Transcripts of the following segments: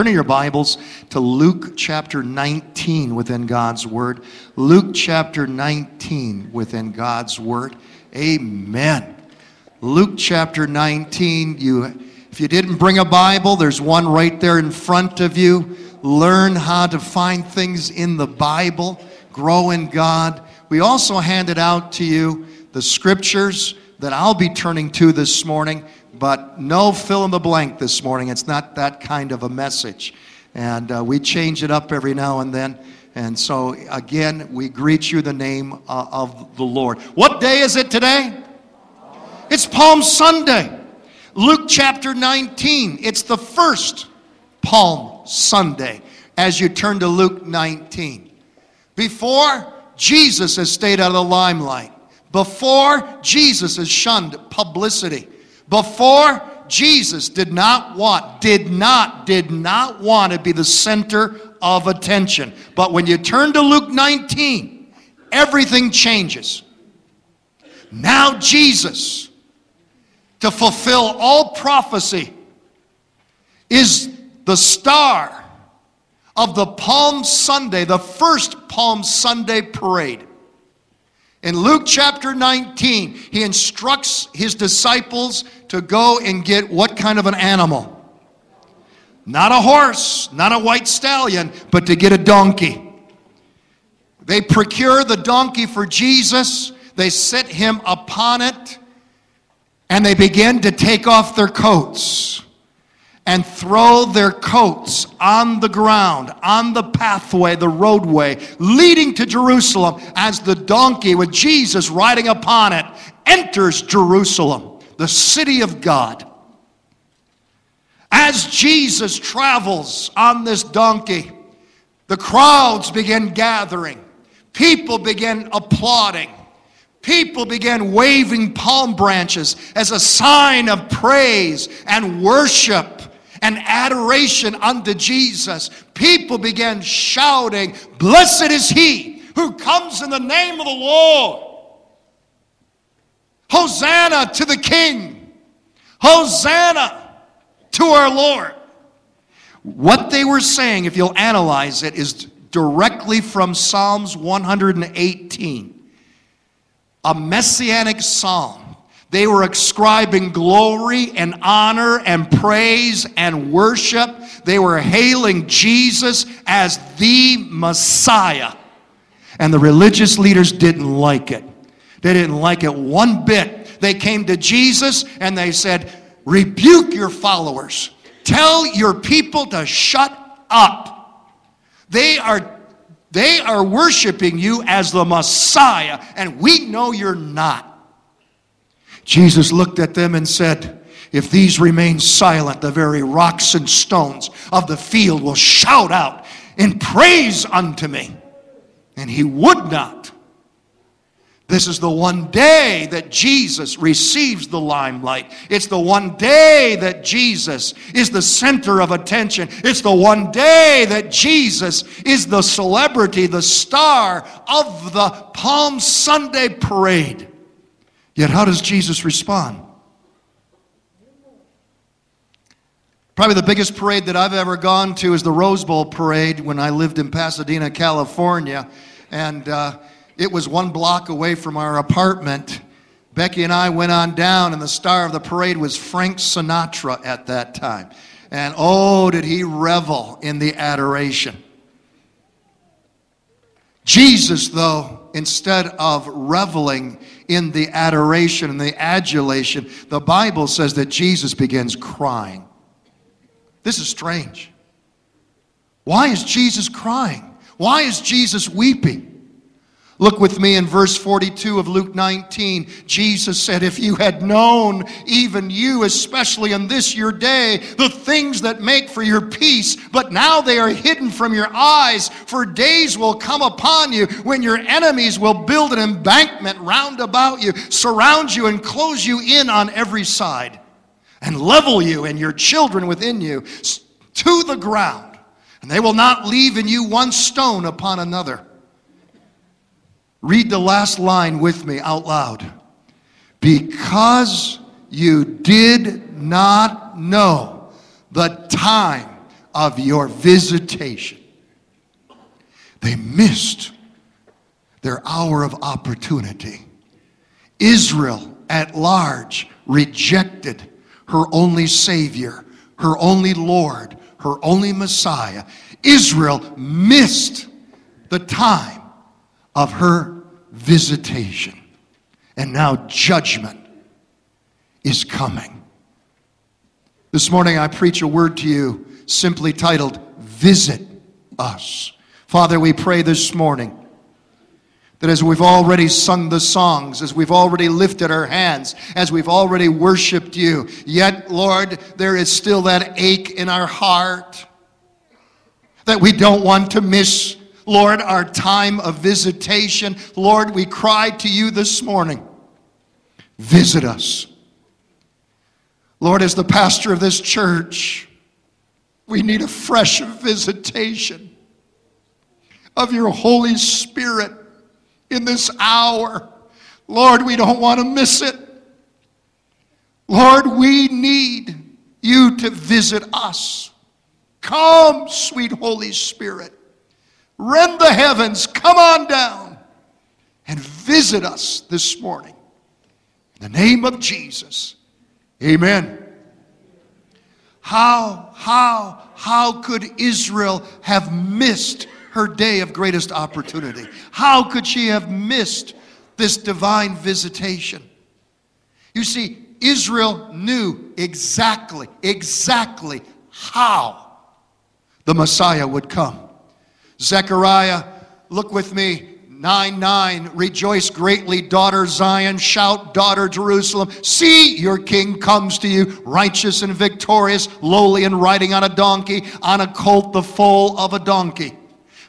Turn in your Bibles to Luke chapter 19 within God's Word. Luke chapter 19 within God's Word. Amen. Luke chapter 19. You, if you didn't bring a Bible, there's one right there in front of you. Learn how to find things in the Bible, grow in God. We also handed out to you the scriptures that I'll be turning to this morning but no fill in the blank this morning. It's not that kind of a message. And uh, we change it up every now and then. And so, again, we greet you the name uh, of the Lord. What day is it today? It's Palm Sunday. Luke chapter 19. It's the first Palm Sunday as you turn to Luke 19. Before, Jesus has stayed out of the limelight. Before, Jesus has shunned publicity. Before, Jesus did not want, did not, did not want to be the center of attention. But when you turn to Luke 19, everything changes. Now, Jesus, to fulfill all prophecy, is the star of the Palm Sunday, the first Palm Sunday parade. In Luke chapter 19, he instructs his disciples to go and get what kind of an animal? Not a horse, not a white stallion, but to get a donkey. They procure the donkey for Jesus, they set him upon it, and they begin to take off their coats and throw their coats on the ground, on the pathway, the roadway leading to Jerusalem as the donkey with Jesus riding upon it enters Jerusalem, the city of God. As Jesus travels on this donkey, the crowds begin gathering, people begin applauding. People began waving palm branches as a sign of praise and worship and adoration unto Jesus, people began shouting, Blessed is he who comes in the name of the Lord. Hosanna to the King. Hosanna to our Lord. What they were saying, if you'll analyze it, is directly from Psalms 118, a messianic psalm they were ascribing glory and honor and praise and worship. They were hailing Jesus as the Messiah. And the religious leaders didn't like it. They didn't like it one bit. They came to Jesus and they said, Rebuke your followers. Tell your people to shut up. They are, they are worshiping you as the Messiah, and we know you're not. Jesus looked at them and said, If these remain silent, the very rocks and stones of the field will shout out in praise unto me. And he would not. This is the one day that Jesus receives the limelight. It's the one day that Jesus is the center of attention. It's the one day that Jesus is the celebrity, the star of the Palm Sunday parade. Yet, how does Jesus respond? Probably the biggest parade that I've ever gone to is the Rose Bowl parade when I lived in Pasadena, California. And uh, it was one block away from our apartment. Becky and I went on down, and the star of the parade was Frank Sinatra at that time. And oh, did he revel in the adoration. Jesus, though, instead of reveling in the adoration and the adulation, the Bible says that Jesus begins crying. This is strange. Why is Jesus crying? Why is Jesus weeping? Look with me in verse 42 of Luke 19. Jesus said, If you had known, even you, especially in this your day, the things that make for your peace, but now they are hidden from your eyes, for days will come upon you when your enemies will build an embankment round about you, surround you, and close you in on every side, and level you and your children within you to the ground. And they will not leave in you one stone upon another Read the last line with me out loud. Because you did not know the time of your visitation. They missed their hour of opportunity. Israel at large rejected her only Savior, her only Lord, her only Messiah. Israel missed the time of her visitation. And now judgment is coming. This morning I preach a word to you simply titled, Visit Us. Father, we pray this morning that as we've already sung the songs, as we've already lifted our hands, as we've already worshiped you, yet, Lord, there is still that ache in our heart that we don't want to miss, Lord, our time of visitation. Lord, we cry to you this morning visit us. Lord, as the pastor of this church, we need a fresh visitation of your Holy Spirit in this hour. Lord, we don't want to miss it. Lord, we need you to visit us. Come, sweet Holy Spirit. Rend the heavens. Come on down and visit us this morning. In the name of Jesus. Amen. How, how, how could Israel have missed her day of greatest opportunity? How could she have missed this divine visitation? You see, Israel knew exactly, exactly how the Messiah would come. Zechariah, look with me, 9 9. Rejoice greatly, daughter Zion. Shout, daughter Jerusalem. See, your king comes to you, righteous and victorious, lowly and riding on a donkey, on a colt, the foal of a donkey.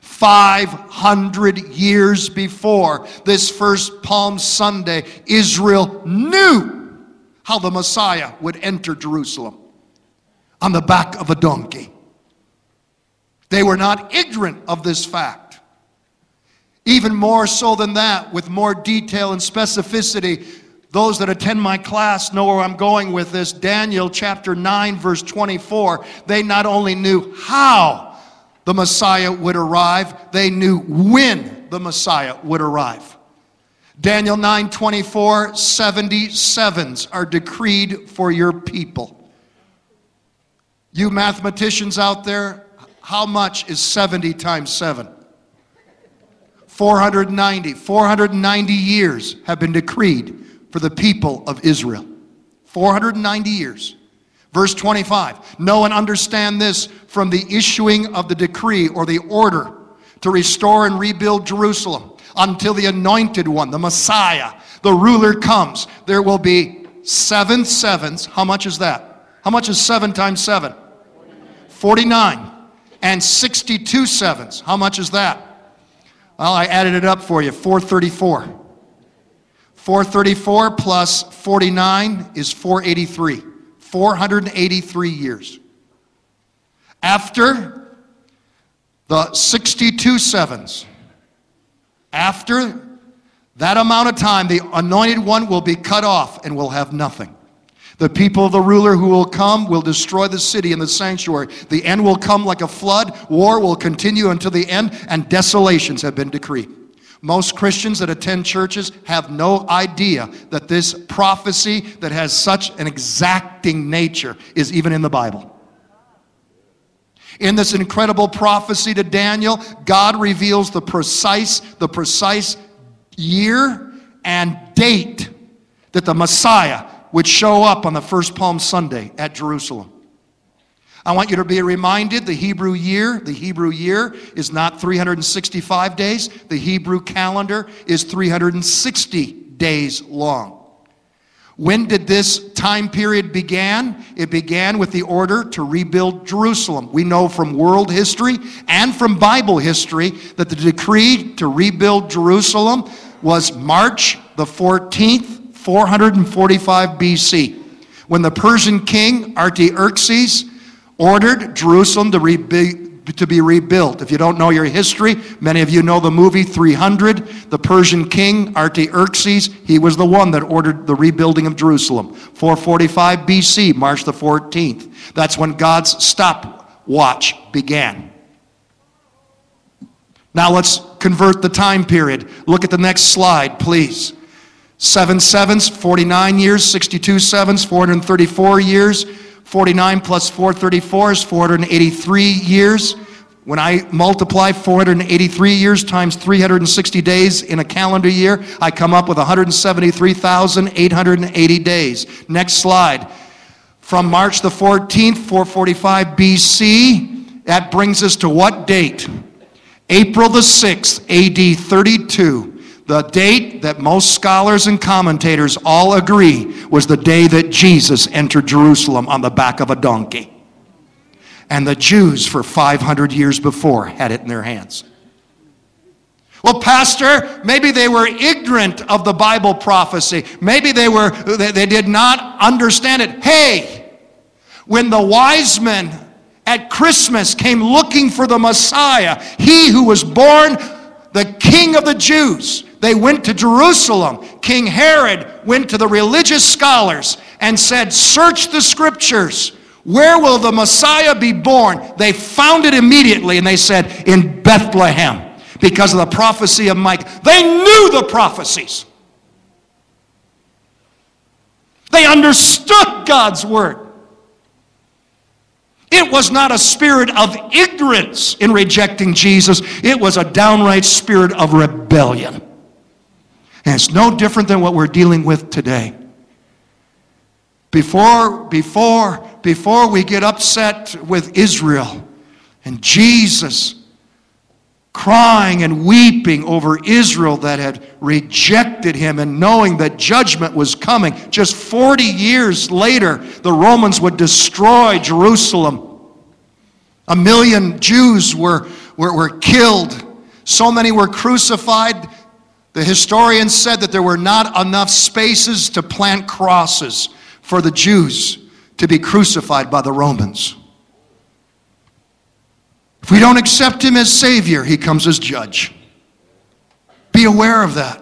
500 years before this first Palm Sunday, Israel knew how the Messiah would enter Jerusalem on the back of a donkey. They were not ignorant of this fact. Even more so than that, with more detail and specificity, those that attend my class know where I'm going with this. Daniel chapter 9, verse 24. They not only knew how the Messiah would arrive. They knew when the Messiah would arrive. Daniel 9 24, 77s are decreed for your people. You mathematicians out there, how much is 70 times 7? 490. 490 years have been decreed for the people of Israel. 490 years. Verse 25 Know and understand this from the issuing of the decree or the order to restore and rebuild Jerusalem until the anointed one, the Messiah, the ruler comes. There will be seven sevens. How much is that? How much is seven times seven? 49. And 62 sevens. How much is that? Well, I added it up for you 434. 434 plus 49 is 483. 483 years. After the 62 sevens, after that amount of time, the anointed one will be cut off and will have nothing. The people of the ruler who will come will destroy the city and the sanctuary. The end will come like a flood. War will continue until the end, and desolations have been decreed. Most Christians that attend churches have no idea that this prophecy that has such an exacting nature is even in the Bible. In this incredible prophecy to Daniel, God reveals the precise, the precise year and date that the Messiah would show up on the first Palm Sunday at Jerusalem. I want you to be reminded the Hebrew year, the Hebrew year is not 365 days. The Hebrew calendar is 360 days long. When did this time period began? It began with the order to rebuild Jerusalem. We know from world history and from Bible history that the decree to rebuild Jerusalem was March the 14th, 445 BC, when the Persian king Artaxerxes ordered Jerusalem to, rebu- to be rebuilt. If you don't know your history, many of you know the movie 300. The Persian king Artaxerxes, he was the one that ordered the rebuilding of Jerusalem. 445 BC, March the 14th. That's when God's stopwatch began. Now let's convert the time period. Look at the next slide, please. Seven sevens, 49 years, 62 sevens, 434 years. 49 plus 434 is 483 years. When I multiply 483 years times 360 days in a calendar year, I come up with 173,880 days. Next slide. From March the 14th, 445 BC, that brings us to what date? April the 6th, AD 32. The date that most scholars and commentators all agree was the day that Jesus entered Jerusalem on the back of a donkey. And the Jews, for 500 years before, had it in their hands. Well, Pastor, maybe they were ignorant of the Bible prophecy. Maybe they were they, they did not understand it. Hey, when the wise men at Christmas came looking for the Messiah, he who was born the king of the Jews, they went to Jerusalem. King Herod went to the religious scholars and said, Search the scriptures. Where will the Messiah be born? They found it immediately and they said, In Bethlehem, because of the prophecy of Micah. They knew the prophecies, they understood God's word. It was not a spirit of ignorance in rejecting Jesus, it was a downright spirit of rebellion. And it's no different than what we're dealing with today. Before, before, before we get upset with Israel and Jesus crying and weeping over Israel that had rejected him and knowing that judgment was coming, just 40 years later, the Romans would destroy Jerusalem. A million Jews were, were, were killed. So many were crucified the historians said that there were not enough spaces to plant crosses for the Jews to be crucified by the Romans. If we don't accept him as Savior, he comes as judge. Be aware of that.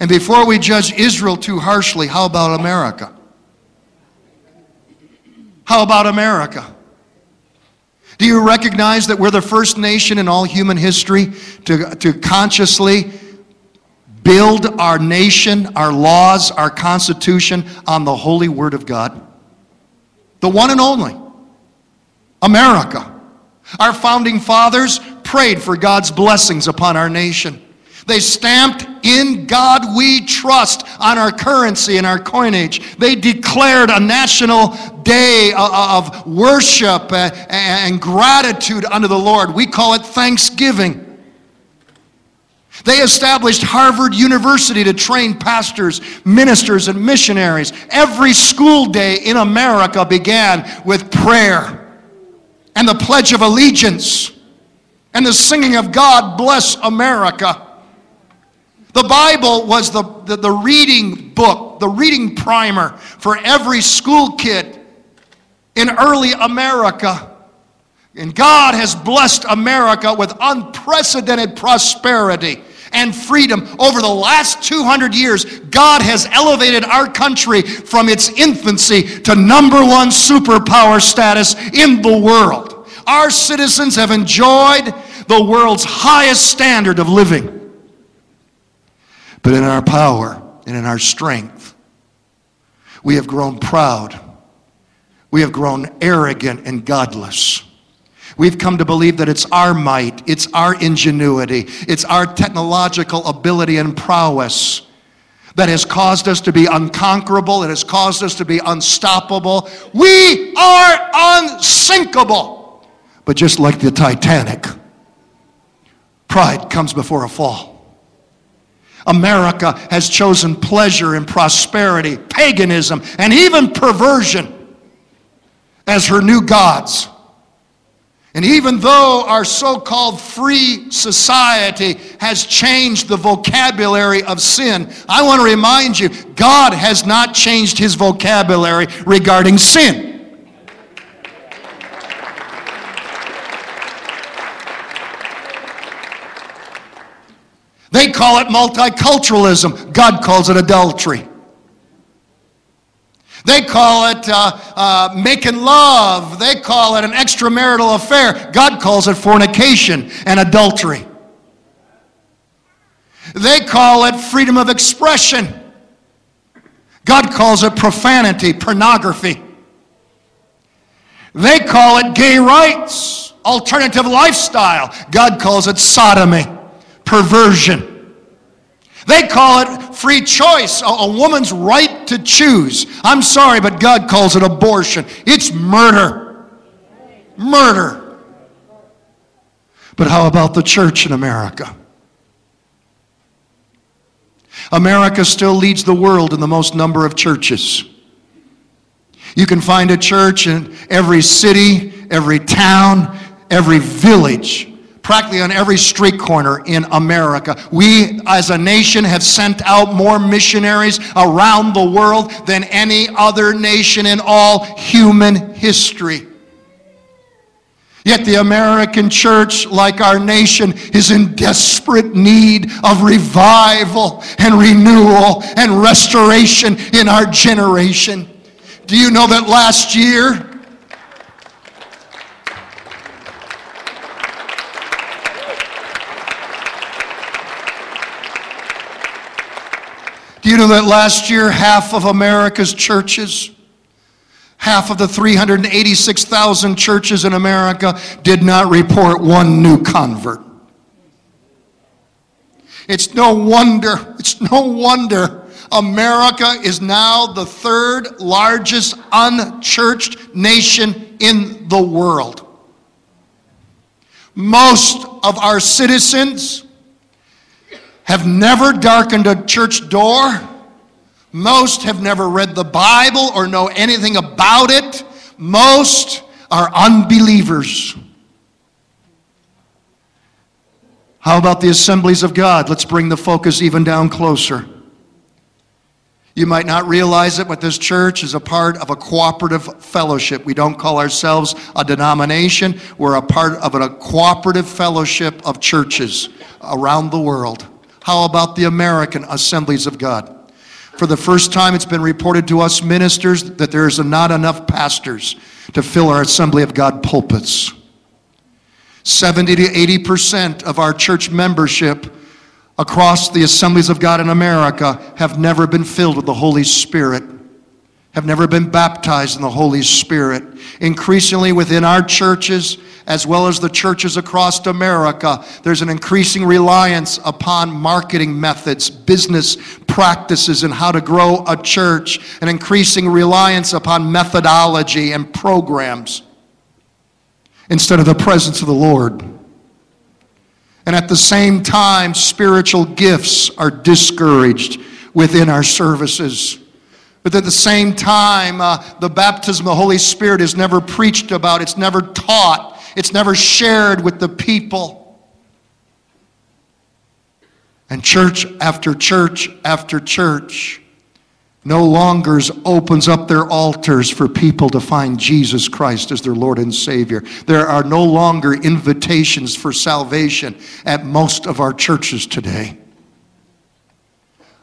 And before we judge Israel too harshly, how about America? How about America? Do you recognize that we're the first nation in all human history to, to consciously build our nation, our laws, our constitution on the holy word of God? The one and only. America. Our founding fathers prayed for God's blessings upon our nation. They stamped in God we trust on our currency and our coinage. They declared a national day of worship eh, and gratitude unto the Lord. We call it Thanksgiving. They established Harvard University to train pastors, ministers, and missionaries. Every school day in America began with prayer and the Pledge of Allegiance and the singing of God Bless America. The Bible was the, the, the, reading book, the reading primer for every school kid in early America. And God has blessed America with unprecedented prosperity and freedom. Over the last 200 years, God has elevated our country from its infancy to number one superpower status in the world. Our citizens have enjoyed the world's highest standard of living. But in our power and in our strength, we have grown proud. We have grown arrogant and godless. We've come to believe that it's our might, it's our ingenuity, it's our technological ability and prowess that has caused us to be unconquerable, it has caused us to be unstoppable. We are unsinkable. But just like the Titanic, pride comes before a fall. America has chosen pleasure and prosperity, paganism, and even perversion as her new gods. And even though our so called free society has changed the vocabulary of sin, I want to remind you God has not changed his vocabulary regarding sin. They call it multiculturalism, God calls it adultery. They call it uh, uh, making love. They call it an extramarital affair. God calls it fornication and adultery. They call it freedom of expression. God calls it profanity, pornography. They call it gay rights, alternative lifestyle. God calls it sodomy, perversion. They call it free choice, a, a, woman's right to choose. I'm sorry, but God calls it abortion. It's murder. Murder. But how about the church in America? America still leads the world in the most number of churches. You can find a church in every city, every town, every village practically on every street corner in America. We, as a nation, have sent out more missionaries around the world than any other nation in all human history. Yet the American church, like our nation, is in desperate need of revival and renewal and restoration in our generation. Do you know that last year, you know that last year, half of America's churches, half of the 386,000 churches in America, did not report one new convert? It's no wonder, it's no wonder America is now the third largest unchurched nation in the world. Most of our citizens have never darkened a church door. Most have never read the Bible or know anything about it. Most are unbelievers. How about the assemblies of God? Let's bring the focus even down closer. You might not realize it, but this church is a part of a cooperative fellowship. We don't call ourselves a denomination, we're a part of a cooperative fellowship of churches around the world. How about the American assemblies of God? For the first time, it's been reported to us ministers that there's not enough pastors to fill our Assembly of God pulpits. 70 to 80% of our church membership across the Assemblies of God in America have never been filled with the Holy Spirit have never been baptized in the Holy Spirit. Increasingly within our churches, as well as the churches across America, there's an increasing reliance upon marketing methods, business practices, and how to grow a church, an increasing reliance upon methodology and programs instead of the presence of the Lord. And at the same time, spiritual gifts are discouraged within our services. But at the same time, uh, the baptism of the Holy Spirit is never preached about, it's never taught, it's never shared with the people. And church after church after church no longer opens up their altars for people to find Jesus Christ as their Lord and Savior. There are no longer invitations for salvation at most of our churches today.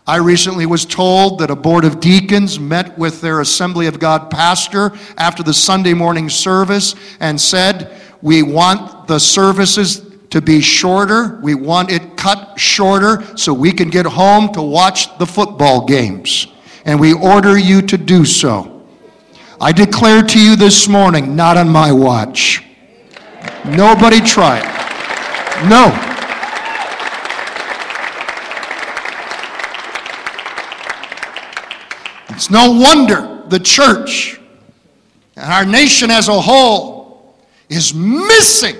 I recently was told that a board of deacons met with their Assembly of God pastor after the Sunday morning service and said, We want the services to be shorter. We want it cut shorter so we can get home to watch the football games. And we order you to do so. I declare to you this morning, not on my watch. Nobody try it. No. It's no wonder the church and our nation as a whole is missing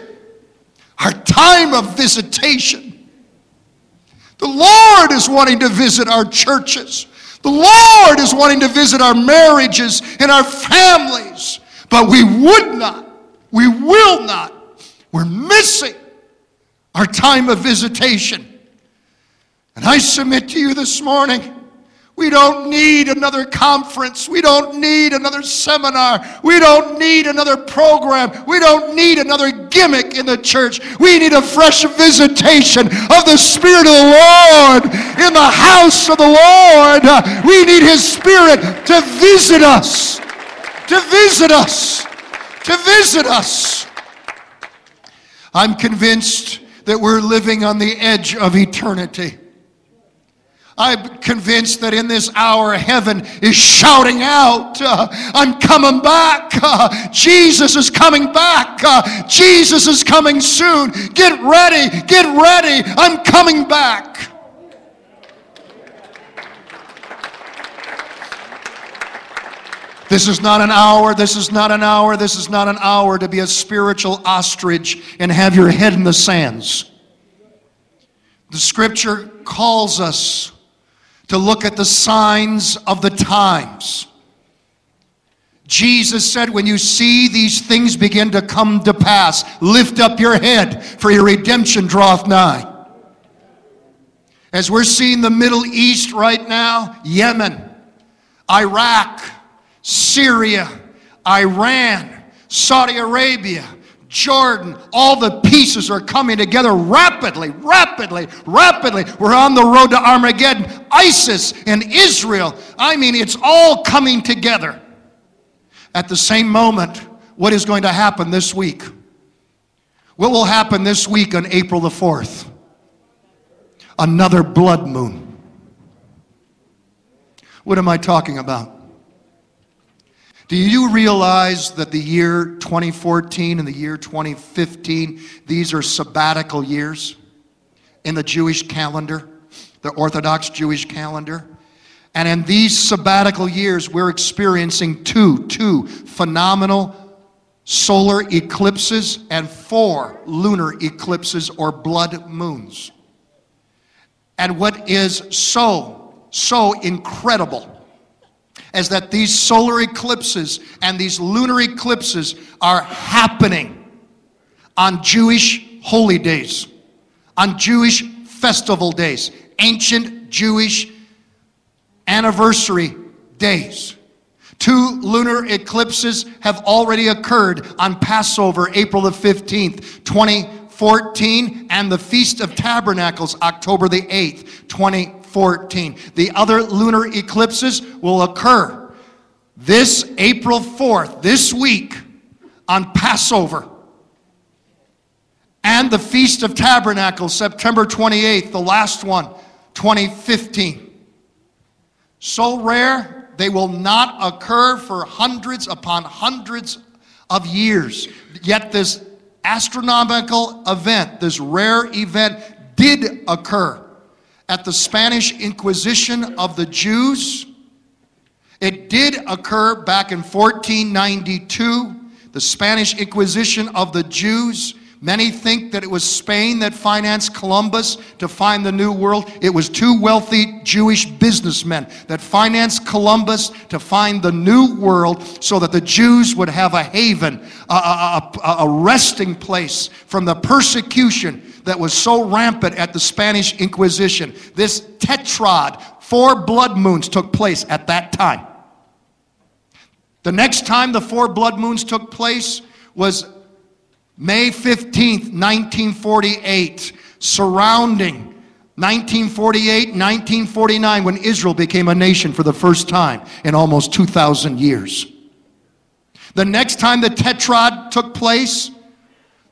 our time of visitation. The Lord is wanting to visit our churches. The Lord is wanting to visit our marriages and our families. But we would not. We will not. We're missing our time of visitation. And I submit to you this morning We don't need another conference. We don't need another seminar. We don't need another program. We don't need another gimmick in the church. We need a fresh visitation of the Spirit of the Lord in the house of the Lord. We need His Spirit to visit us, to visit us, to visit us. I'm convinced that we're living on the edge of eternity. I'm convinced that in this hour, heaven is shouting out, uh, I'm coming back. Uh, Jesus is coming back. Uh, Jesus is coming soon. Get ready. Get ready. I'm coming back. This is not an hour, this is not an hour, this is not an hour to be a spiritual ostrich and have your head in the sands. The scripture calls us to look at the signs of the times. Jesus said, When you see these things begin to come to pass, lift up your head, for your redemption draweth nigh. As we're seeing the Middle East right now, Yemen, Iraq, Syria, Iran, Saudi Arabia, Jordan, all the pieces are coming together rapidly, rapidly, rapidly. We're on the road to Armageddon. ISIS and Israel, I mean, it's all coming together. At the same moment, what is going to happen this week? What will happen this week on April the 4th? Another blood moon. What am I talking about? Do you realize that the year 2014 and the year 2015, these are sabbatical years in the Jewish calendar, the Orthodox Jewish calendar? And in these sabbatical years, we're experiencing two, two phenomenal solar eclipses and four lunar eclipses or blood moons. And what is so, so incredible is that these solar eclipses and these lunar eclipses are happening on Jewish holy days, on Jewish festival days, ancient Jewish anniversary days. Two lunar eclipses have already occurred on Passover, April the 15th, 2014, and the Feast of Tabernacles, October the 8th, 2014. 14. The other lunar eclipses will occur this April 4th, this week, on Passover. And the Feast of Tabernacles, September 28th, the last one, 2015. So rare, they will not occur for hundreds upon hundreds of years. Yet this astronomical event, this rare event, did occur at the Spanish Inquisition of the Jews. It did occur back in 1492, the Spanish Inquisition of the Jews. Many think that it was Spain that financed Columbus to find the New World. It was two wealthy Jewish businessmen that financed Columbus to find the New World so that the Jews would have a haven, a, a, a, a resting place from the persecution that was so rampant at the Spanish Inquisition. This tetrad, four blood moons, took place at that time. The next time the four blood moons took place was May 15th, 1948, surrounding 1948, 1949, when Israel became a nation for the first time in almost 2,000 years. The next time the tetrad took place,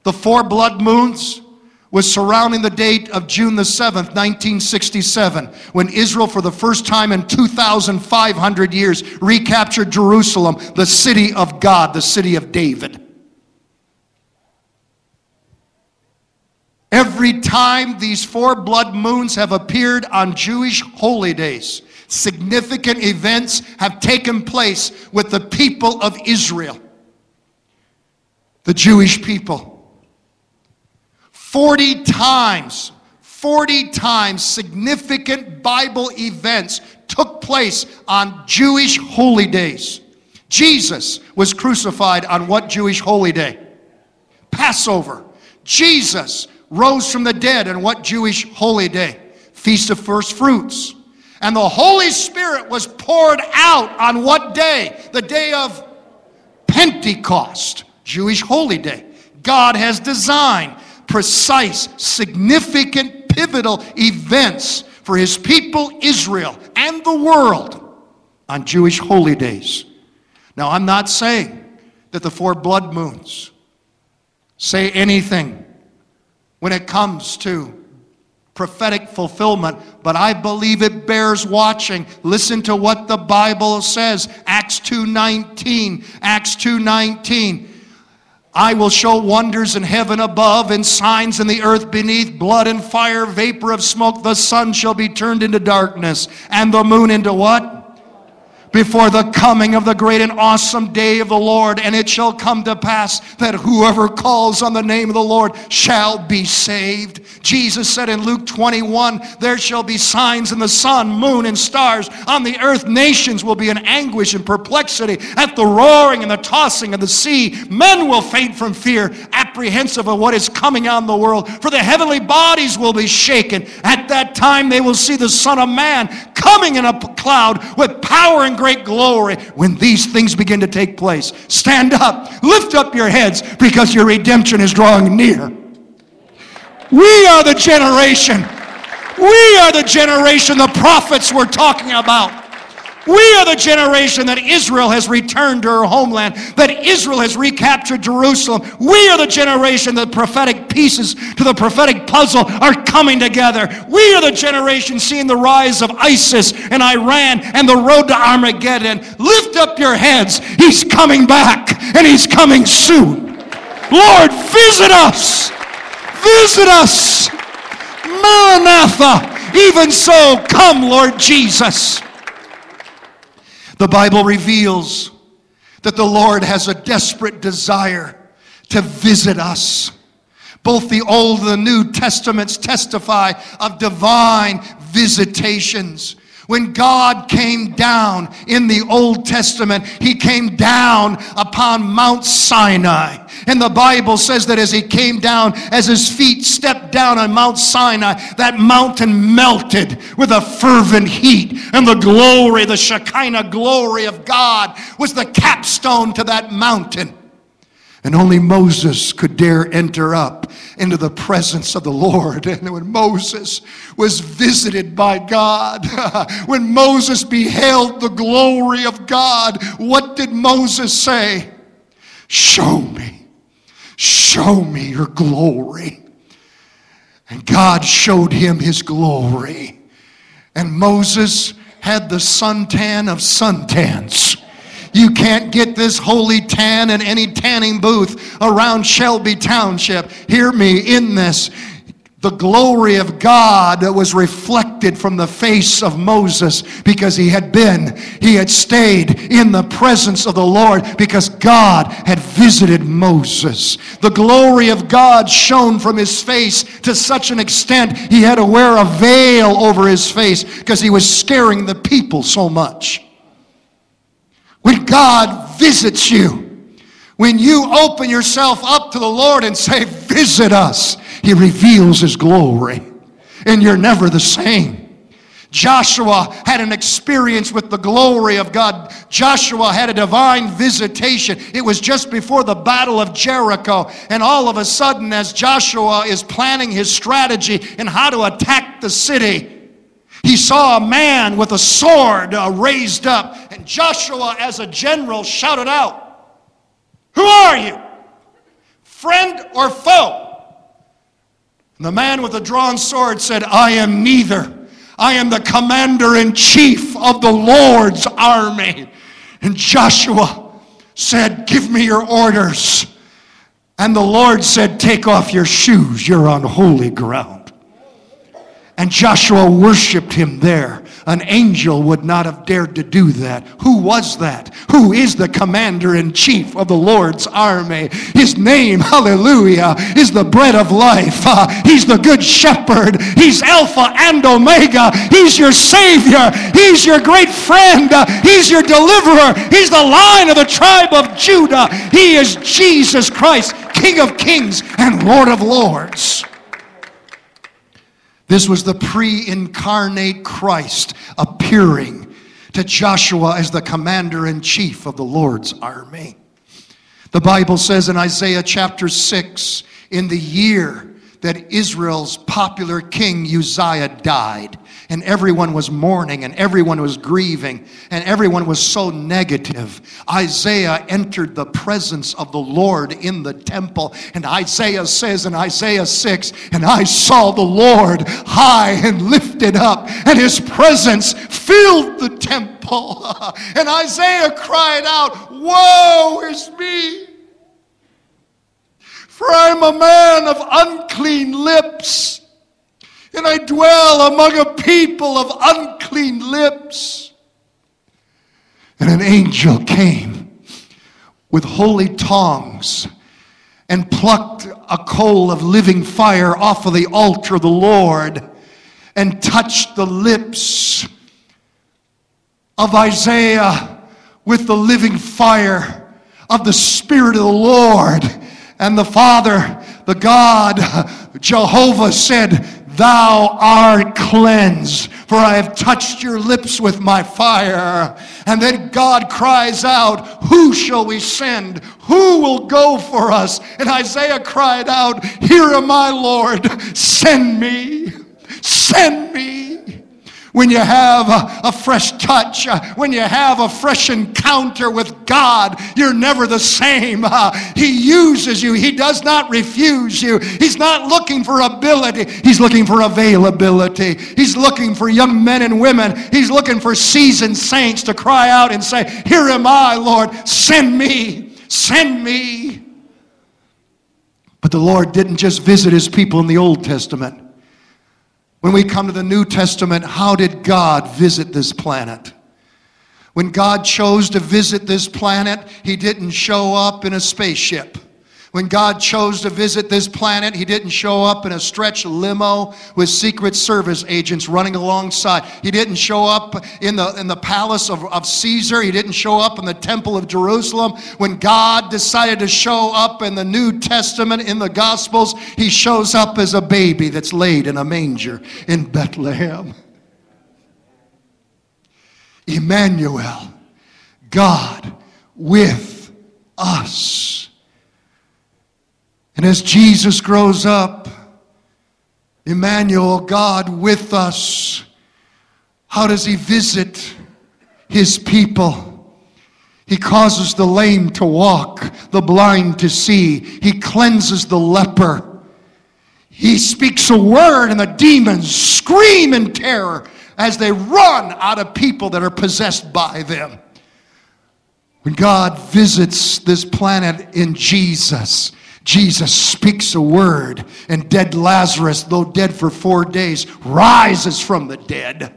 the four blood moons, was surrounding the date of June the 7th, 1967, when Israel, for the first time in 2,500 years, recaptured Jerusalem, the city of God, the city of David. Every time these four blood moons have appeared on Jewish holy days, significant events have taken place with the people of Israel, the Jewish people. 40 times, 40 times significant Bible events took place on Jewish holy days. Jesus was crucified on what Jewish holy day? Passover. Jesus rose from the dead on what Jewish holy day? Feast of First Fruits. And the Holy Spirit was poured out on what day? The day of Pentecost, Jewish holy day. God has designed precise, significant, pivotal events for his people, Israel, and the world on Jewish holy days. Now, I'm not saying that the four blood moons say anything when it comes to prophetic fulfillment, but I believe it bears watching. Listen to what the Bible says. Acts 2:19. Acts 2:19. I will show wonders in heaven above and signs in the earth beneath, blood and fire, vapor of smoke. The sun shall be turned into darkness, and the moon into what? Before the coming of the great and awesome day of the Lord. And it shall come to pass that whoever calls on the name of the Lord shall be saved. Jesus said in Luke 21, There shall be signs in the sun, moon, and stars. On the earth, nations will be in anguish and perplexity at the roaring and the tossing of the sea. Men will faint from fear, apprehensive of what is coming on the world. For the heavenly bodies will be shaken. At that time, they will see the Son of Man coming in a cloud with power and great glory. When these things begin to take place, stand up, lift up your heads because your redemption is drawing near. We are the generation. We are the generation the prophets were talking about. We are the generation that Israel has returned to her homeland, that Israel has recaptured Jerusalem. We are the generation that prophetic pieces to the prophetic puzzle are coming together. We are the generation seeing the rise of ISIS and Iran and the road to Armageddon. Lift up your heads. He's coming back and he's coming soon. Lord, visit us. Visit us. Maranatha. Even so, come, Lord Jesus. The Bible reveals that the Lord has a desperate desire to visit us. Both the Old and the New Testaments testify of divine visitations. When God came down in the Old Testament, He came down upon Mount Sinai. And the Bible says that as He came down, as His feet stepped down on Mount Sinai, that mountain melted with a fervent heat. And the glory, the Shekinah glory of God, was the capstone to that mountain. And only Moses could dare enter up into the presence of the Lord. And when Moses was visited by God, when Moses beheld the glory of God, what did Moses say? Show me, show me your glory. And God showed him his glory. And Moses had the suntan of suntans. You can't get this holy tan in any tanning booth around Shelby Township. Hear me in this. The glory of God was reflected from the face of Moses because he had been, he had stayed in the presence of the Lord because God had visited Moses. The glory of God shone from his face to such an extent he had to wear a veil over his face because he was scaring the people so much. When God visits you, when you open yourself up to the Lord and say, Visit us, He reveals His glory. And you're never the same. Joshua had an experience with the glory of God. Joshua had a divine visitation. It was just before the battle of Jericho. And all of a sudden, as Joshua is planning his strategy and how to attack the city, he saw a man with a sword uh, raised up, Joshua, as a general, shouted out, Who are you? Friend or foe? And the man with the drawn sword said, I am neither. I am the commander in chief of the Lord's army. And Joshua said, Give me your orders. And the Lord said, Take off your shoes. You're on holy ground. And Joshua worshiped him there. An angel would not have dared to do that. Who was that? Who is the commander in chief of the Lord's army? His name, hallelujah, is the bread of life. Uh, he's the good shepherd. He's Alpha and Omega. He's your Savior. He's your great friend. He's your deliverer. He's the lion of the tribe of Judah. He is Jesus Christ, King of kings and Lord of lords. This was the pre incarnate Christ appearing to Joshua as the commander in chief of the Lord's army. The Bible says in Isaiah chapter 6 in the year that Israel's popular king Uzziah died, and everyone was mourning and everyone was grieving and everyone was so negative. Isaiah entered the presence of the Lord in the temple, and Isaiah says in Isaiah 6 And I saw the Lord high and lifted up, and his presence filled the temple. and Isaiah cried out, Woe is me! For I'm a man of unclean lips, and I dwell among a people of unclean lips. And an angel came with holy tongs and plucked a coal of living fire off of the altar of the Lord and touched the lips of Isaiah with the living fire of the Spirit of the Lord. And the Father, the God, Jehovah said, Thou art cleansed, for I have touched your lips with my fire. And then God cries out, Who shall we send? Who will go for us? And Isaiah cried out, Here am I, Lord, send me, send me when you have a, a, fresh touch, uh, when you have a fresh encounter with God, you're never the same. Uh, he uses you, He does not refuse you. He's not looking for ability, He's looking for availability. He's looking for young men and women, He's looking for seasoned saints to cry out and say, Here am I, Lord, send me, send me. But the Lord didn't just visit His people in the Old Testament. When we come to the New Testament, how did God visit this planet? When God chose to visit this planet, He didn't show up in a spaceship. When God chose to visit this planet, He didn't show up in a stretch limo with Secret Service agents running alongside. He didn't show up in the, in the palace of, of Caesar. He didn't show up in the temple of Jerusalem. When God decided to show up in the New Testament, in the Gospels, He shows up as a baby that's laid in a manger in Bethlehem. Emmanuel, God with us. And as Jesus grows up, Emmanuel, God with us, how does he visit his people? He causes the lame to walk, the blind to see. He cleanses the leper. He speaks a word, and the demons scream in terror as they run out of people that are possessed by them. When God visits this planet in Jesus, Jesus speaks a word, and dead Lazarus, though dead for four days, rises from the dead.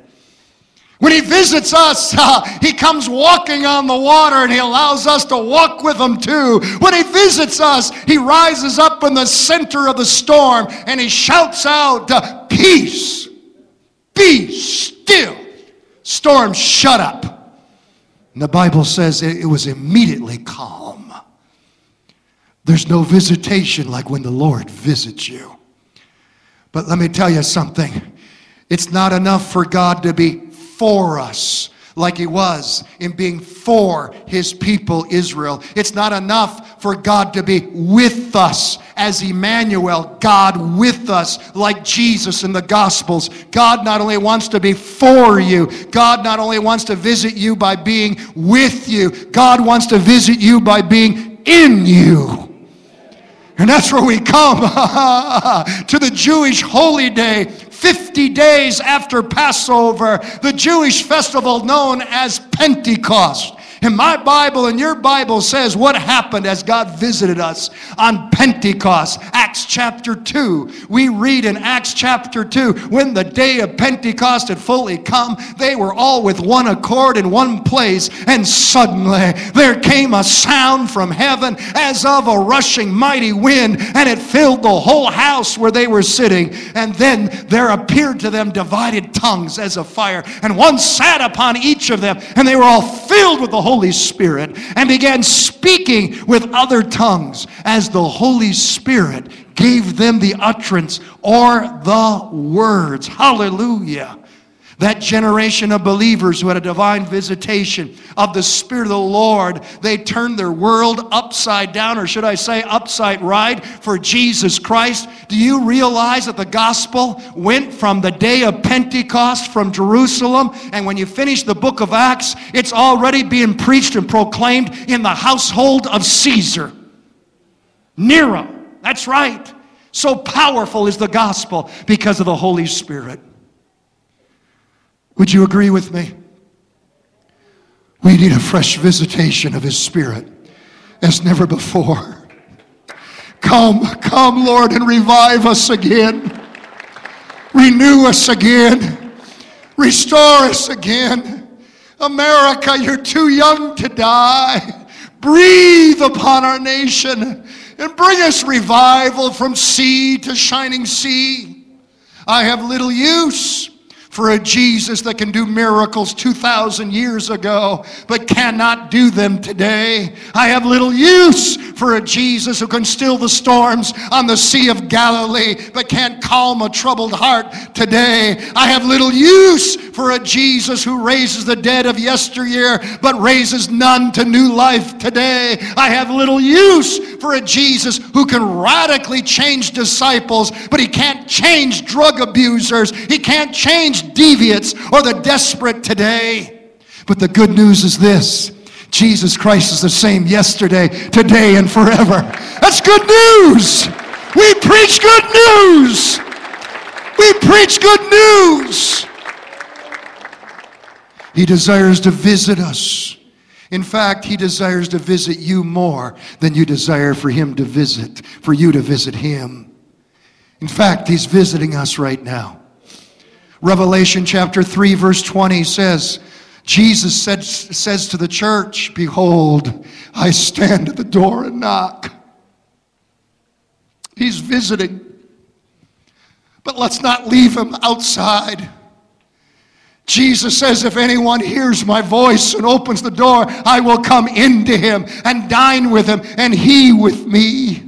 When he visits us, uh, he comes walking on the water and he allows us to walk with him too. When he visits us, he rises up in the center of the storm and he shouts out, Peace, be still. Storm, shut up. And the Bible says it was immediately calm. There's no visitation like when the Lord visits you. But let me tell you something. It's not enough for God to be for us like he was in being for his people Israel. It's not enough for God to be with us as Emmanuel, God with us, like Jesus in the Gospels. God not only wants to be for you, God not only wants to visit you by being with you, God wants to visit you by being in you. And that's where we come to the Jewish holy day, 50 days after Passover, the Jewish festival known as Pentecost. And my Bible and your Bible says what happened as God visited us on Pentecost. Acts chapter 2. We read in Acts chapter 2 when the day of Pentecost had fully come, they were all with one accord in one place, and suddenly there came a sound from heaven as of a rushing mighty wind, and it filled the whole house where they were sitting. And then there appeared to them divided tongues as of fire, and one sat upon each of them, and they were all filled with the Holy Spirit and began speaking with other tongues as the Holy Spirit gave them the utterance or the words. Hallelujah that generation of believers who had a divine visitation of the Spirit of the Lord, they turned their world upside down, or should I say, upside right, for Jesus Christ. Do you realize that the gospel went from the day of Pentecost from Jerusalem, and when you finish the book of Acts, it's already being preached and proclaimed in the household of Caesar? Nero. That's right. So powerful is the gospel because of the Holy Spirit. Would you agree with me? We need a fresh visitation of His Spirit as never before. Come, come, Lord, and revive us again. Renew us again. Restore us again. America, you're too young to die. Breathe upon our nation and bring us revival from sea to shining sea. I have little use for a Jesus that can do miracles 2,000 years ago, but cannot do them today. I have little use for a Jesus who can still the storms on the Sea of Galilee, but can't calm a troubled heart today. I have little use for a Jesus who raises the dead of yesteryear, but raises none to new life today. I have little use for a Jesus who can radically change disciples, but he can't change drug abusers. He can't change deviates or the desperate today. But the good news is this Jesus Christ is the same yesterday, today, and forever. That's good news. We preach good news. We preach good news. He desires to visit us. In fact, he desires to visit you more than you desire for him to visit, for you to visit him. In fact, he's visiting us right now. Revelation chapter 3, verse 20 says, Jesus said, says to the church, Behold, I stand at the door and knock. He's visiting. But let's not leave him outside. Jesus says, If anyone hears my voice and opens the door, I will come into him and dine with him, and he with me.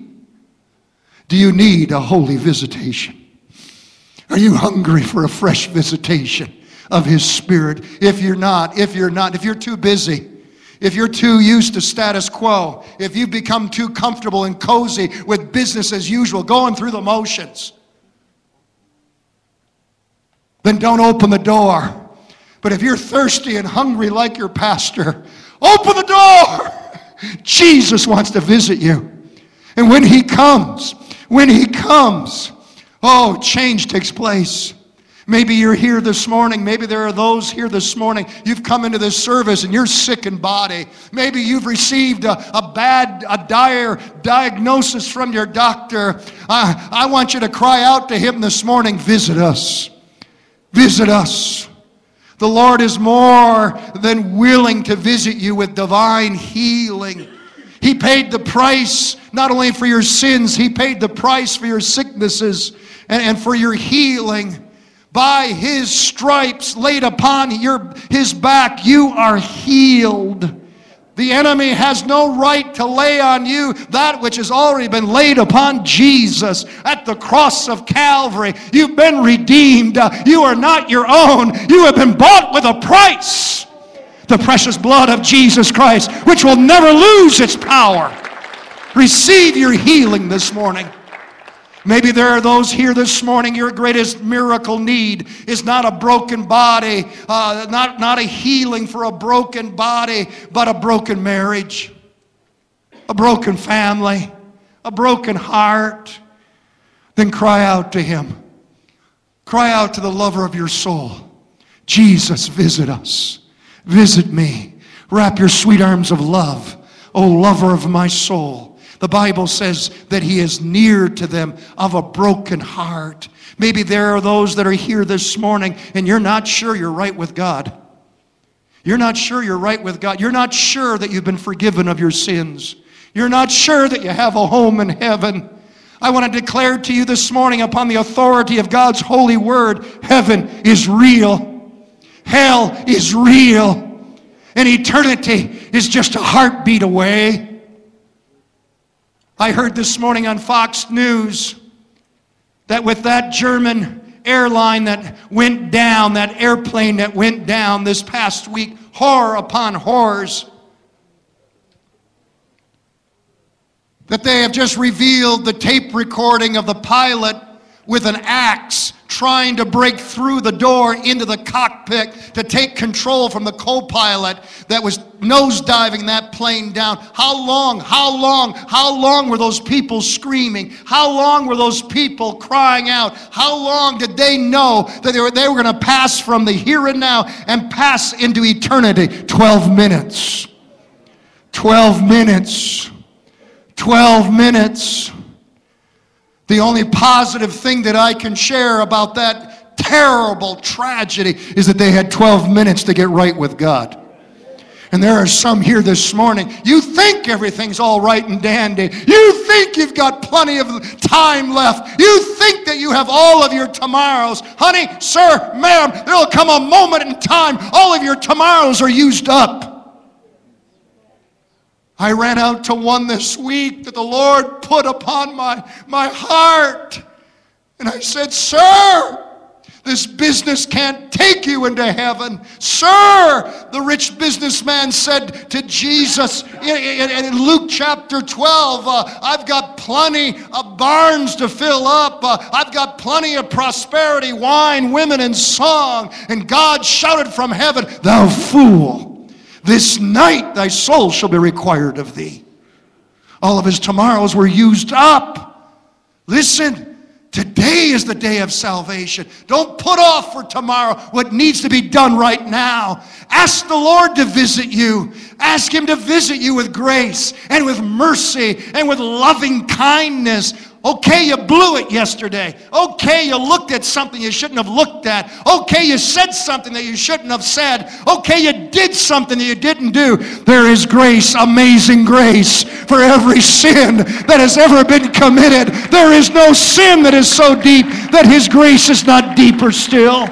Do you need a holy visitation? Are you hungry for a fresh visitation of His Spirit? If you're not, if you're not, if you're too busy, if you're too used to status quo, if you've become too comfortable and cozy with business as usual, going through the motions, then don't open the door. But if you're thirsty and hungry like your pastor, open the door. Jesus wants to visit you. And when he comes, when he comes, Oh, change takes place. Maybe you're here this morning. Maybe there are those here this morning. You've come into this service and you're sick in body. Maybe you've received a, a bad, a dire diagnosis from your doctor. I, I want you to cry out to him this morning visit us. Visit us. The Lord is more than willing to visit you with divine healing. He paid the price not only for your sins, He paid the price for your sicknesses and, and for your healing. By his stripes laid upon your, his back, you are healed. The enemy has no right to lay on you that which has already been laid upon Jesus at the cross of Calvary. You've been redeemed. You are not your own. You have been bought with a price. The precious blood of Jesus Christ, which will never lose its power. Receive your healing this morning. Maybe there are those here this morning, your greatest miracle need is not a broken body, uh, not, not a healing for a broken body, but a broken marriage, a broken family, a broken heart. Then cry out to Him. Cry out to the lover of your soul. Jesus, visit us. Visit me. Wrap your sweet arms of love, O lover of my soul. The Bible says that He is near to them of a broken heart. Maybe there are those that are here this morning and you're not sure you're right with God. You're not sure you're right with God. You're not sure that you've been forgiven of your sins. You're not sure that you have a home in heaven. I want to declare to you this morning, upon the authority of God's holy word, heaven is real, hell is real, and eternity is just a heartbeat away. I heard this morning on Fox News that with that German airline that went down, that airplane that went down this past week, horror upon horrors, that they have just revealed the tape recording of the pilot with an axe trying to break through the door into the cockpit to take control from the co pilot that was nosediving that plane down. How long, how long, how long were those people screaming? How long were those people crying out? How long did they know that they were, they were going to pass from the here and now and pass into eternity? 12 minutes. 12 minutes. 12 minutes. The only positive thing that I can share about that terrible tragedy is that they had 12 minutes to get right with God. And there are some here this morning. You think everything's all right and dandy. You think you've got plenty of time left. You think that you have all of your tomorrows. Honey, sir, ma'am, there'll come a moment in time all of your tomorrows are used up. I ran out to one this week that the Lord put upon my, my heart. And I said, Sir, this business can't take you into heaven. Sir, the rich businessman said to Jesus in, in, in Luke chapter 12, uh, I've got plenty of barns to fill up. Uh, I've got plenty of prosperity, wine, women, and song. And God shouted from heaven, Thou fool. This night thy soul shall be required of thee. All of his tomorrows were used up. Listen, today is the day of salvation. Don't put off for tomorrow what needs to be done right now. Ask the Lord to visit you. Ask him to visit you with grace and with mercy and with loving kindness. Okay, you blew it yesterday. Okay, you looked at something you shouldn't have looked at. Okay, you said something that you shouldn't have said. Okay, you did something that you didn't do. There is grace, amazing grace, for every sin that has ever been committed. There is no sin that is so deep that His grace is not deeper still.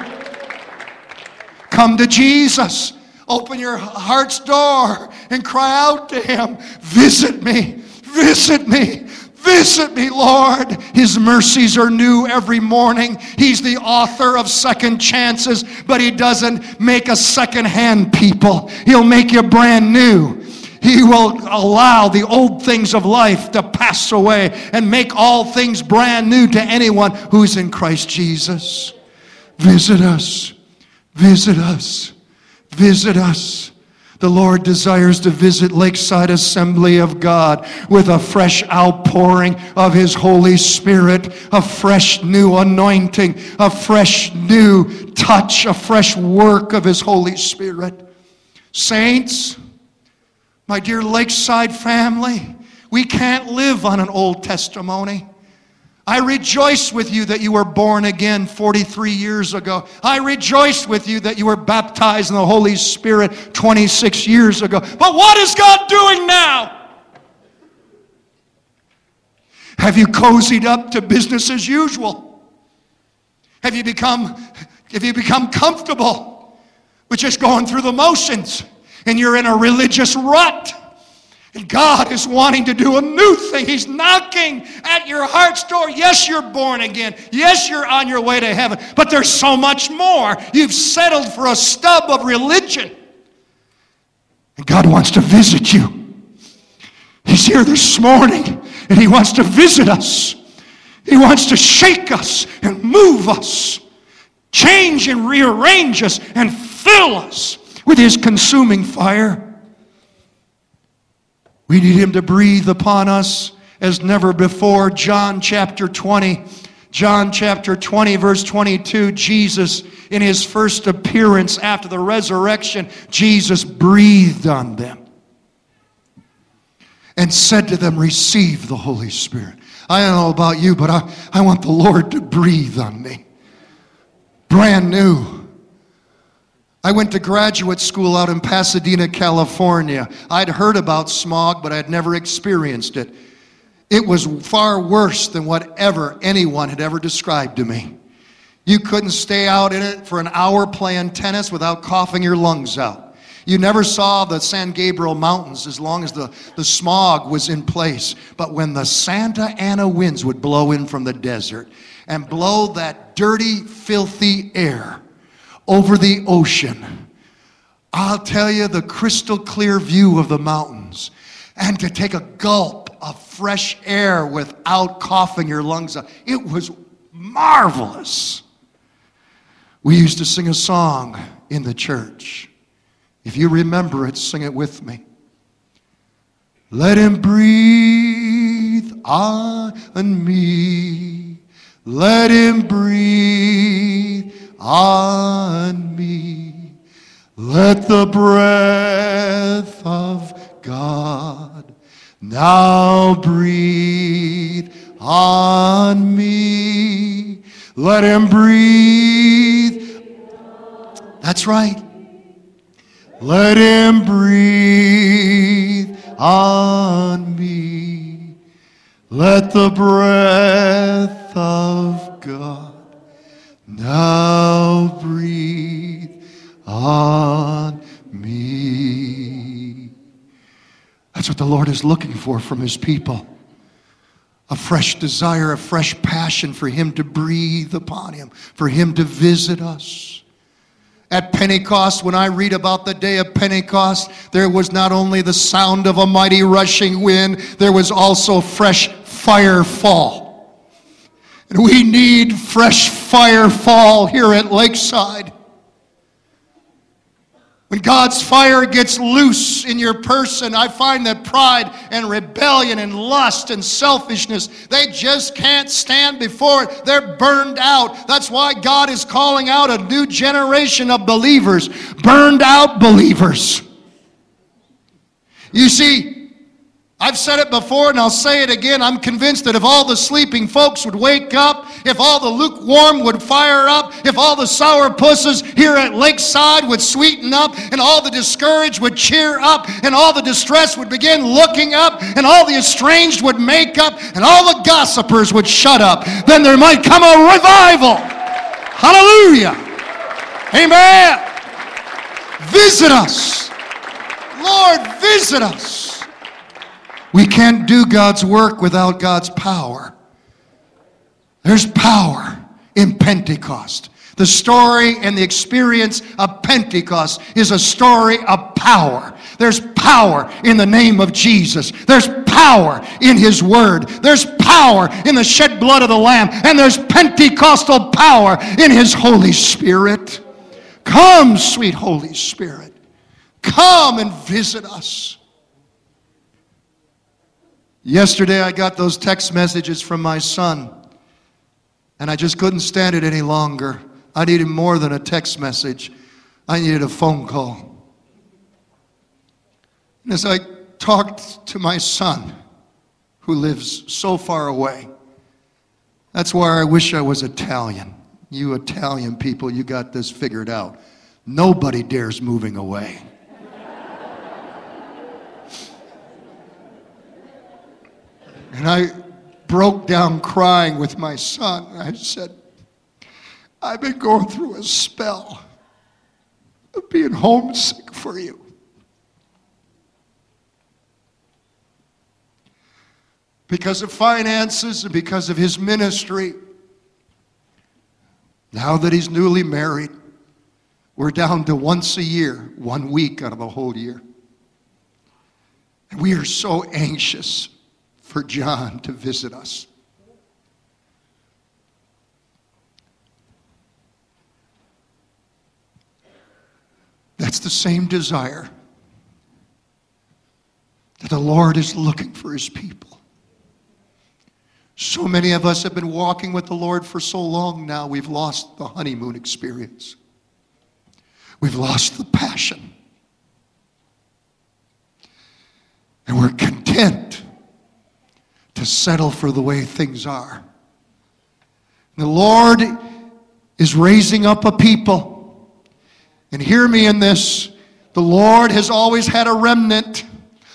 Come to Jesus. Open your heart's door and cry out to Him. Visit me. Visit me. Visit me, Lord. His mercies are new every morning. He's the author of second chances, but He doesn't make a second hand people. He'll make you brand new. He will allow the old things of life to pass away and make all things brand new to anyone who's in Christ Jesus. Visit us. Visit us. Visit us. The Lord desires to visit Lakeside Assembly of God with a fresh outpouring of His Holy Spirit, a fresh new anointing, a fresh new touch, a fresh work of His Holy Spirit. Saints, my dear Lakeside family, we can't live on an old testimony. I rejoice with you that you were born again 43 years ago. I rejoice with you that you were baptized in the Holy Spirit 26 years ago. But what is God doing now? Have you cozied up to business as usual? Have you become, have you become comfortable with just going through the motions and you're in a religious rut? And God is wanting to do a new thing. He's knocking at your heart's door. Yes, you're born again. Yes, you're on your way to heaven. But there's so much more. You've settled for a stub of religion. And God wants to visit you. He's here this morning and He wants to visit us. He wants to shake us and move us, change and rearrange us, and fill us with His consuming fire. We need Him to breathe upon us as never before. John chapter 20. John chapter 20, verse 22, Jesus, in his first appearance after the resurrection, Jesus breathed on them and said to them, Receive the Holy Spirit. I don't know about you, but I, I want the Lord to breathe on me. Brand new. I went to graduate school out in Pasadena, California. I'd heard about smog, but I'd never experienced it. It was far worse than whatever anyone had ever described to me. You couldn't stay out in it for an hour playing tennis without coughing your lungs out. You never saw the San Gabriel Mountains as long as the, the smog was in place. But when the Santa Ana winds would blow in from the desert and blow that dirty, filthy air over the ocean, I'll tell you the crystal clear view of the mountains and to take a gulp of fresh air without coughing your lungs up. It was marvelous. We used to sing a song in the church. If you remember it, sing it with me. Let him breathe on me. Let him breathe on me. Let the breath of God now breathe on me. Let him breathe. That's right. Let him breathe on me. Let the breath of God now breathe on me. That's what the Lord is looking for from his people. A fresh desire, a fresh passion for him to breathe upon him, for him to visit us at Pentecost, when I read about the day of Pentecost, there was not only the sound of a mighty rushing wind, there was also fresh fire fall. And we need fresh fire fall here at Lakeside. When God's fire gets loose in your person, I find that pride and rebellion and lust and selfishness, they just can't stand before it. They're burned out. That's why God is calling out a new generation of believers, burned out believers. You see, I've said it before and I'll say it again. I'm convinced that if all the sleeping folks would wake up, if all the lukewarm would fire up, if all the sour pusses here at Lakeside would sweeten up, and all the discouraged would cheer up, and all the distressed would begin looking up, and all the estranged would make up, and all the gossipers would shut up, then there might come a revival. Hallelujah. Amen. Visit us. Lord, visit us. We can't do God's work without God's power. There's power in Pentecost. The story and the experience of Pentecost is a story of power. There's power in the name of Jesus. There's power in His Word. There's power in the shed blood of the Lamb. And there's Pentecostal power in His Holy Spirit. Come, sweet Holy Spirit. Come and visit us. Yesterday, I got those text messages from my son, and I just couldn't stand it any longer. I needed more than a text message, I needed a phone call. And as I talked to my son, who lives so far away, that's why I wish I was Italian. You Italian people, you got this figured out. Nobody dares moving away. And I broke down crying with my son. I said, I've been going through a spell of being homesick for you. Because of finances and because of his ministry, now that he's newly married, we're down to once a year, one week out of the whole year. And we are so anxious for John to visit us. That's the same desire that the Lord is looking for his people. So many of us have been walking with the Lord for so long now, we've lost the honeymoon experience. We've lost the passion. And we're content to settle for the way things are. The Lord is raising up a people. And hear me in this the Lord has always had a remnant,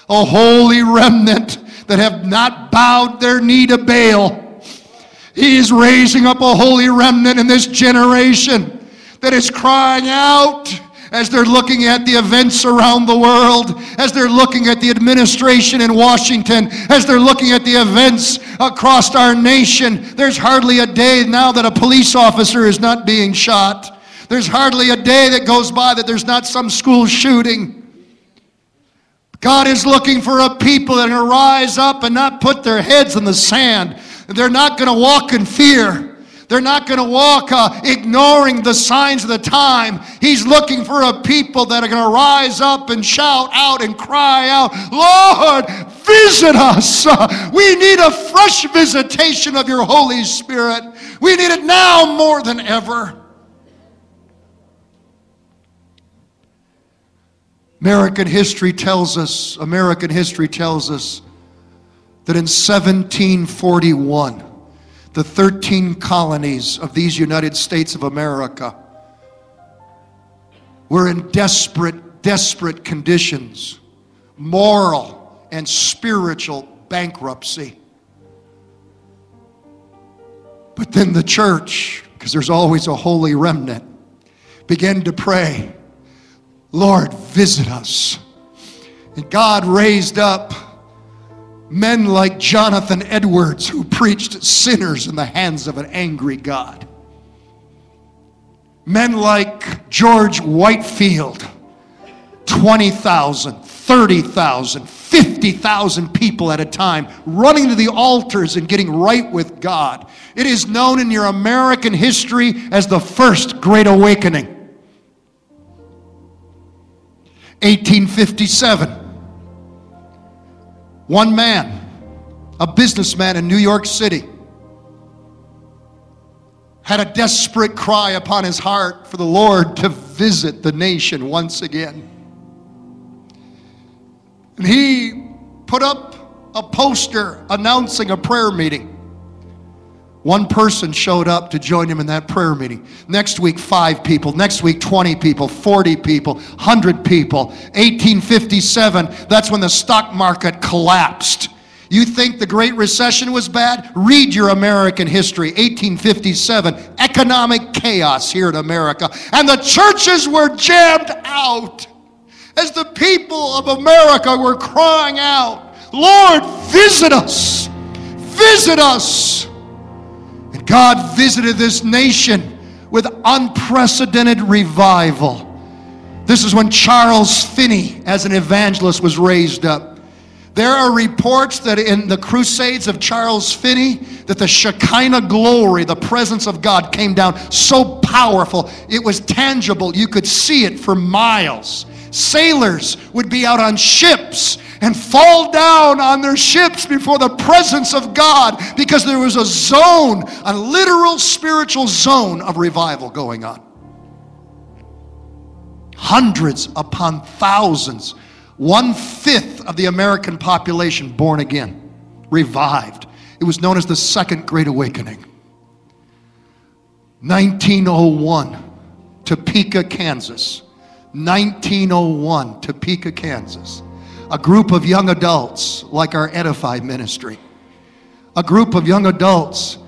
a holy remnant that have not bowed their knee to Baal. He is raising up a holy remnant in this generation that is crying out as they're looking at the events around the world, as they're looking at the administration in Washington, as they're looking at the events across our nation. There's hardly a day now that a police officer is not being shot. There's hardly a day that goes by that there's not some school shooting. God is looking for a people that are to rise up and not put their heads in the sand. They're not going to walk in fear. They're not going to walk uh, ignoring the signs of the time. He's looking for a people that are going to rise up and shout out and cry out, Lord, visit us. We need a fresh visitation of your Holy Spirit. We need it now more than ever. American history tells us, American history tells us that in 1741, the 13 colonies of these United States of America were in desperate, desperate conditions, moral and spiritual bankruptcy. But then the church, because there's always a holy remnant, began to pray, Lord, visit us. And God raised up Men like Jonathan Edwards, who preached sinners in the hands of an angry God. Men like George Whitefield, 20,000, 30,000, 50,000 people at a time running to the altars and getting right with God. It is known in your American history as the First Great Awakening. 1857. One man, a businessman in New York City, had a desperate cry upon his heart for the Lord to visit the nation once again. And he put up a poster announcing a prayer meeting. One person showed up to join him in that prayer meeting. Next week, five people. Next week, 20 people, 40 people, 100 people. 1857, that's when the stock market collapsed. You think the Great Recession was bad? Read your American history. 1857, economic chaos here in America. And the churches were jammed out as the people of America were crying out, Lord, visit us! Visit us! God visited this nation with unprecedented revival. This is when Charles Finney, as an evangelist, was raised up. There are reports that in the crusades of Charles Finney, that the Shekinah glory, the presence of God, came down so powerful, it was tangible. You could see it for miles. Sailors would be out on ships and fall down on their ships before the presence of God because there was a zone, a literal spiritual zone of revival going on. Hundreds upon thousands, one fifth of the American population born again, revived. It was known as the Second Great Awakening. 1901, Topeka, Kansas. 1901, Topeka, Kansas a group of young adults like our Edify ministry. A group of young adults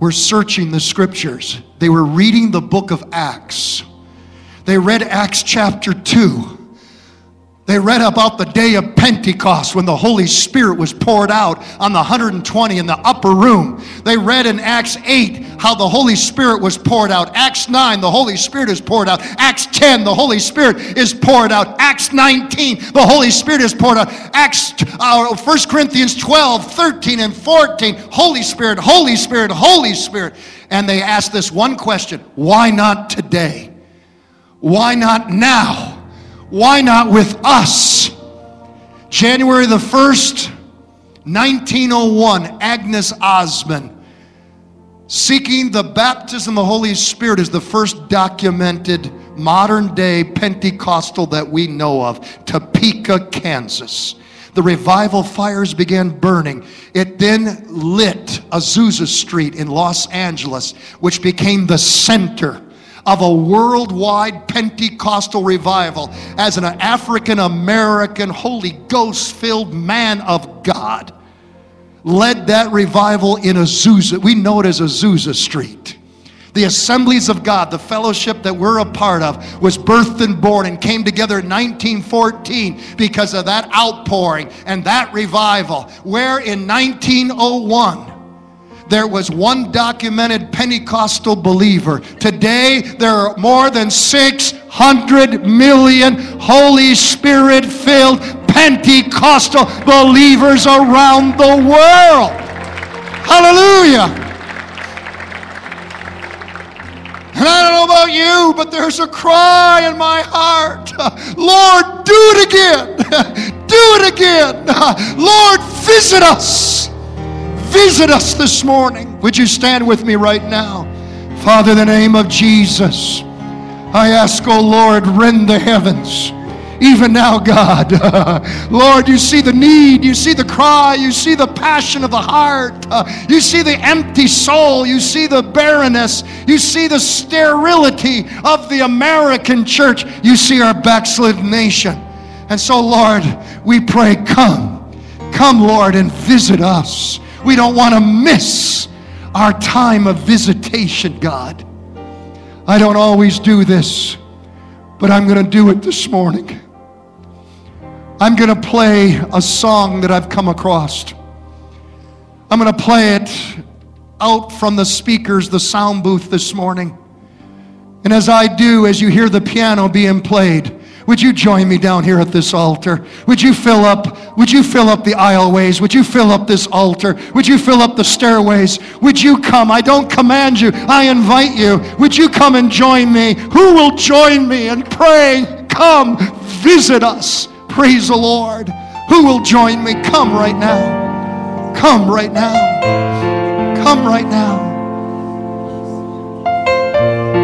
were searching the scriptures. They were reading the book of Acts. They read Acts chapter 2. They read about the day of Pentecost when the Holy Spirit was poured out on the 120 in the upper room. They read in Acts 8 how the Holy Spirit was poured out. Acts 9, the Holy Spirit is poured out. Acts 10, the Holy Spirit is poured out. Acts 19, the Holy Spirit is poured out. Acts, uh, 1 Corinthians 12, 13, and 14, Holy Spirit, Holy Spirit, Holy Spirit. And they asked this one question why not today? Why not now? Why not with us? January the 1st, 1901, Agnes Ozman, seeking the baptism of the Holy Spirit, is the first documented modern day Pentecostal that we know of, Topeka, Kansas. The revival fires began burning. It then lit Azusa Street in Los Angeles, which became the center of a worldwide Pentecostal revival as an African American, Holy Ghost filled man of God led that revival in Azusa. We know it as Azusa Street. The assemblies of God, the fellowship that we're a part of, was birthed and born and came together in 1914 because of that outpouring and that revival. Where in 1901, there was one documented Pentecostal believer. Today, there are more than 600 million Holy Spirit filled Pentecostal believers around the world. Hallelujah. And I don't know about you, but there's a cry in my heart Lord, do it again. do it again. Lord, visit us. Visit us this morning. Would you stand with me right now? Father, in the name of Jesus, I ask, oh Lord, rend the heavens even now, God. Lord, you see the need, you see the cry, you see the passion of the heart, uh, you see the empty soul, you see the barrenness, you see the sterility of the American church, you see our backslid nation. And so, Lord, we pray, come. Come, Lord, and visit us. We don't want to miss our time of visitation, God. I don't always do this, but I'm going to do it this morning. I'm going to play a song that I've come across. I'm going to play it out from the speakers, the sound booth this morning. And as I do, as you hear the piano being played, would you join me down here at this altar? Would you fill up, would you fill up the aisleways? Would you fill up this altar? Would you fill up the stairways? Would you come? I don't command you, I invite you. Would you come and join me? Who will join me and pray? Come, visit us. Praise the Lord. Who will join me? Come right now. Come right now. Come right now.